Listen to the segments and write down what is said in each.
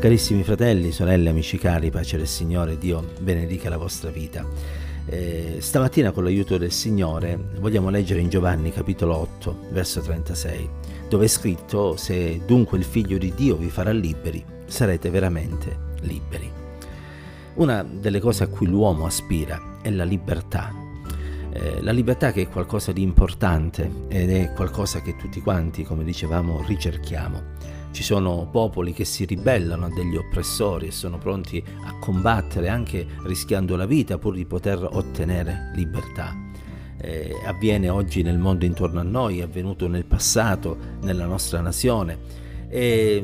Carissimi fratelli, sorelle, amici cari, pace del Signore, Dio benedica la vostra vita. Eh, stamattina con l'aiuto del Signore vogliamo leggere in Giovanni capitolo 8, verso 36, dove è scritto se dunque il figlio di Dio vi farà liberi, sarete veramente liberi. Una delle cose a cui l'uomo aspira è la libertà. Eh, la libertà che è qualcosa di importante ed è qualcosa che tutti quanti, come dicevamo, ricerchiamo. Ci sono popoli che si ribellano a degli oppressori e sono pronti a combattere anche rischiando la vita pur di poter ottenere libertà. Eh, avviene oggi nel mondo intorno a noi, è avvenuto nel passato, nella nostra nazione. E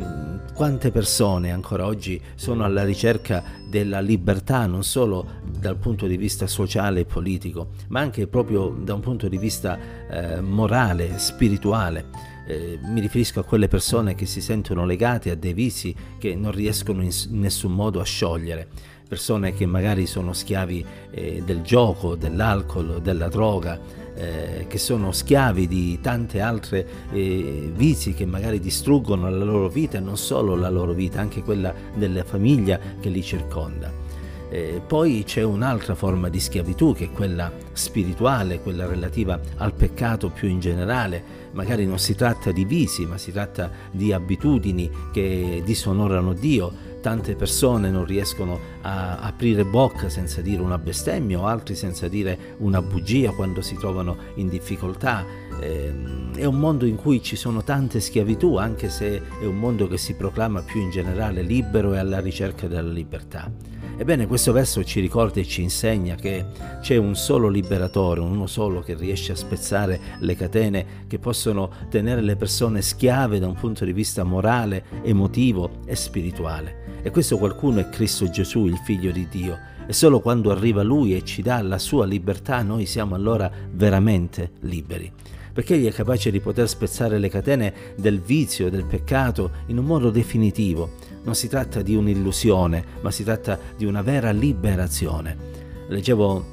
quante persone ancora oggi sono alla ricerca della libertà non solo dal punto di vista sociale e politico, ma anche proprio da un punto di vista eh, morale, spirituale. Eh, mi riferisco a quelle persone che si sentono legate a dei vizi che non riescono in nessun modo a sciogliere, persone che magari sono schiavi eh, del gioco, dell'alcol, della droga, eh, che sono schiavi di tante altre eh, vizi che magari distruggono la loro vita e non solo la loro vita, anche quella della famiglia che li circonda. Eh, poi c'è un'altra forma di schiavitù che è quella spirituale, quella relativa al peccato più in generale. Magari non si tratta di visi, ma si tratta di abitudini che disonorano Dio. Tante persone non riescono a aprire bocca senza dire una bestemmia o altri senza dire una bugia quando si trovano in difficoltà. Eh, è un mondo in cui ci sono tante schiavitù, anche se è un mondo che si proclama più in generale libero e alla ricerca della libertà. Ebbene, questo verso ci ricorda e ci insegna che c'è un solo liberatore, uno solo che riesce a spezzare le catene che possono tenere le persone schiave da un punto di vista morale, emotivo e spirituale. E questo qualcuno è Cristo Gesù, il figlio di Dio. E solo quando arriva Lui e ci dà la sua libertà, noi siamo allora veramente liberi perché egli è capace di poter spezzare le catene del vizio e del peccato in un modo definitivo. Non si tratta di un'illusione, ma si tratta di una vera liberazione. Leggevo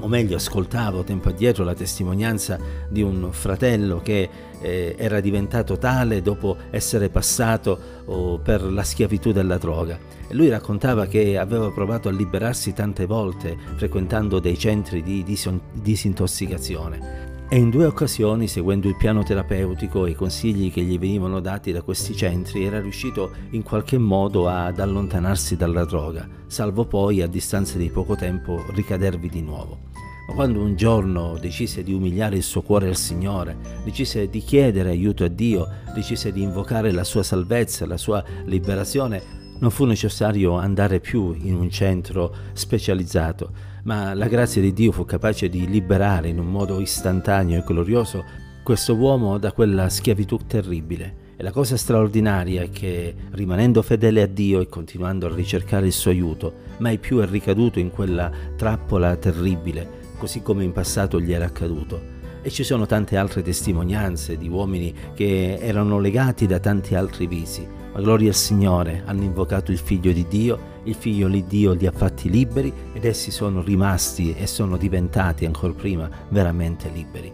o meglio ascoltavo tempo addietro la testimonianza di un fratello che eh, era diventato tale dopo essere passato oh, per la schiavitù della droga. E lui raccontava che aveva provato a liberarsi tante volte frequentando dei centri di disintossicazione e in due occasioni, seguendo il piano terapeutico e i consigli che gli venivano dati da questi centri, era riuscito in qualche modo ad allontanarsi dalla droga, salvo poi a distanza di poco tempo ricadervi di nuovo. Ma quando un giorno decise di umiliare il suo cuore al Signore, decise di chiedere aiuto a Dio, decise di invocare la sua salvezza, la sua liberazione, non fu necessario andare più in un centro specializzato, ma la grazia di Dio fu capace di liberare in un modo istantaneo e glorioso questo uomo da quella schiavitù terribile. E la cosa straordinaria è che, rimanendo fedele a Dio e continuando a ricercare il suo aiuto, mai più è ricaduto in quella trappola terribile, così come in passato gli era accaduto. E ci sono tante altre testimonianze di uomini che erano legati da tanti altri visi, ma gloria al Signore, hanno invocato il Figlio di Dio, il Figlio di Dio li ha fatti liberi ed essi sono rimasti e sono diventati ancora prima veramente liberi.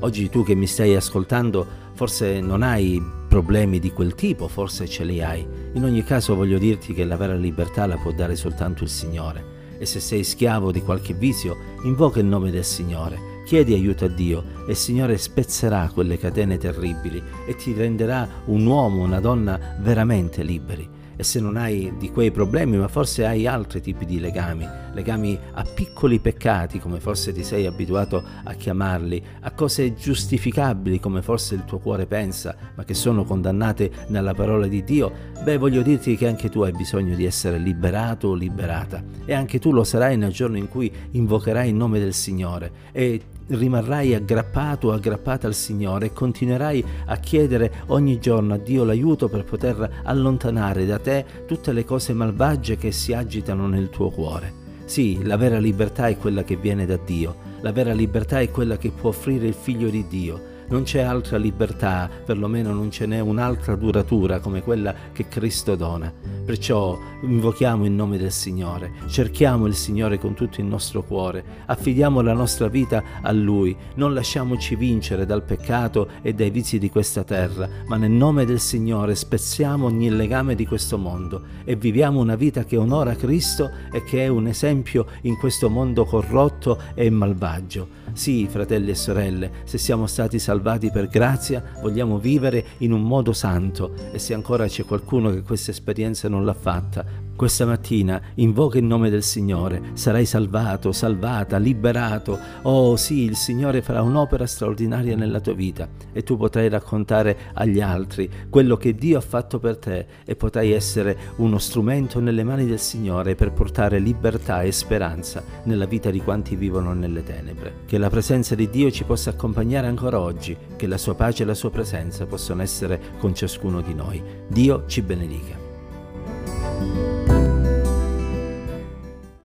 Oggi tu che mi stai ascoltando forse non hai problemi di quel tipo, forse ce li hai. In ogni caso voglio dirti che la vera libertà la può dare soltanto il Signore. E se sei schiavo di qualche vizio, invoca il nome del Signore Chiedi aiuto a Dio e il Signore spezzerà quelle catene terribili e ti renderà un uomo, una donna veramente liberi. E se non hai di quei problemi, ma forse hai altri tipi di legami, legami a piccoli peccati come forse ti sei abituato a chiamarli, a cose giustificabili come forse il tuo cuore pensa, ma che sono condannate nella parola di Dio, beh voglio dirti che anche tu hai bisogno di essere liberato o liberata. E anche tu lo sarai nel giorno in cui invocherai il nome del Signore. E rimarrai aggrappato o aggrappata al Signore e continuerai a chiedere ogni giorno a Dio l'aiuto per poter allontanare da te tutte le cose malvagie che si agitano nel tuo cuore. Sì, la vera libertà è quella che viene da Dio, la vera libertà è quella che può offrire il Figlio di Dio, non c'è altra libertà, perlomeno non ce n'è un'altra duratura come quella che Cristo dona. Perciò invochiamo il nome del Signore, cerchiamo il Signore con tutto il nostro cuore, affidiamo la nostra vita a Lui, non lasciamoci vincere dal peccato e dai vizi di questa terra, ma nel nome del Signore spezziamo ogni legame di questo mondo e viviamo una vita che onora Cristo e che è un esempio in questo mondo corrotto e malvagio. Sì, fratelli e sorelle, se siamo stati salvati per grazia, vogliamo vivere in un modo santo. E se ancora c'è qualcuno che questa esperienza non l'ha fatta, questa mattina invoca il nome del Signore, sarai salvato, salvata, liberato. Oh sì, il Signore farà un'opera straordinaria nella tua vita e tu potrai raccontare agli altri quello che Dio ha fatto per te e potrai essere uno strumento nelle mani del Signore per portare libertà e speranza nella vita di quanti vivono nelle tenebre. Che la presenza di Dio ci possa accompagnare ancora oggi, che la sua pace e la sua presenza possano essere con ciascuno di noi. Dio ci benedica.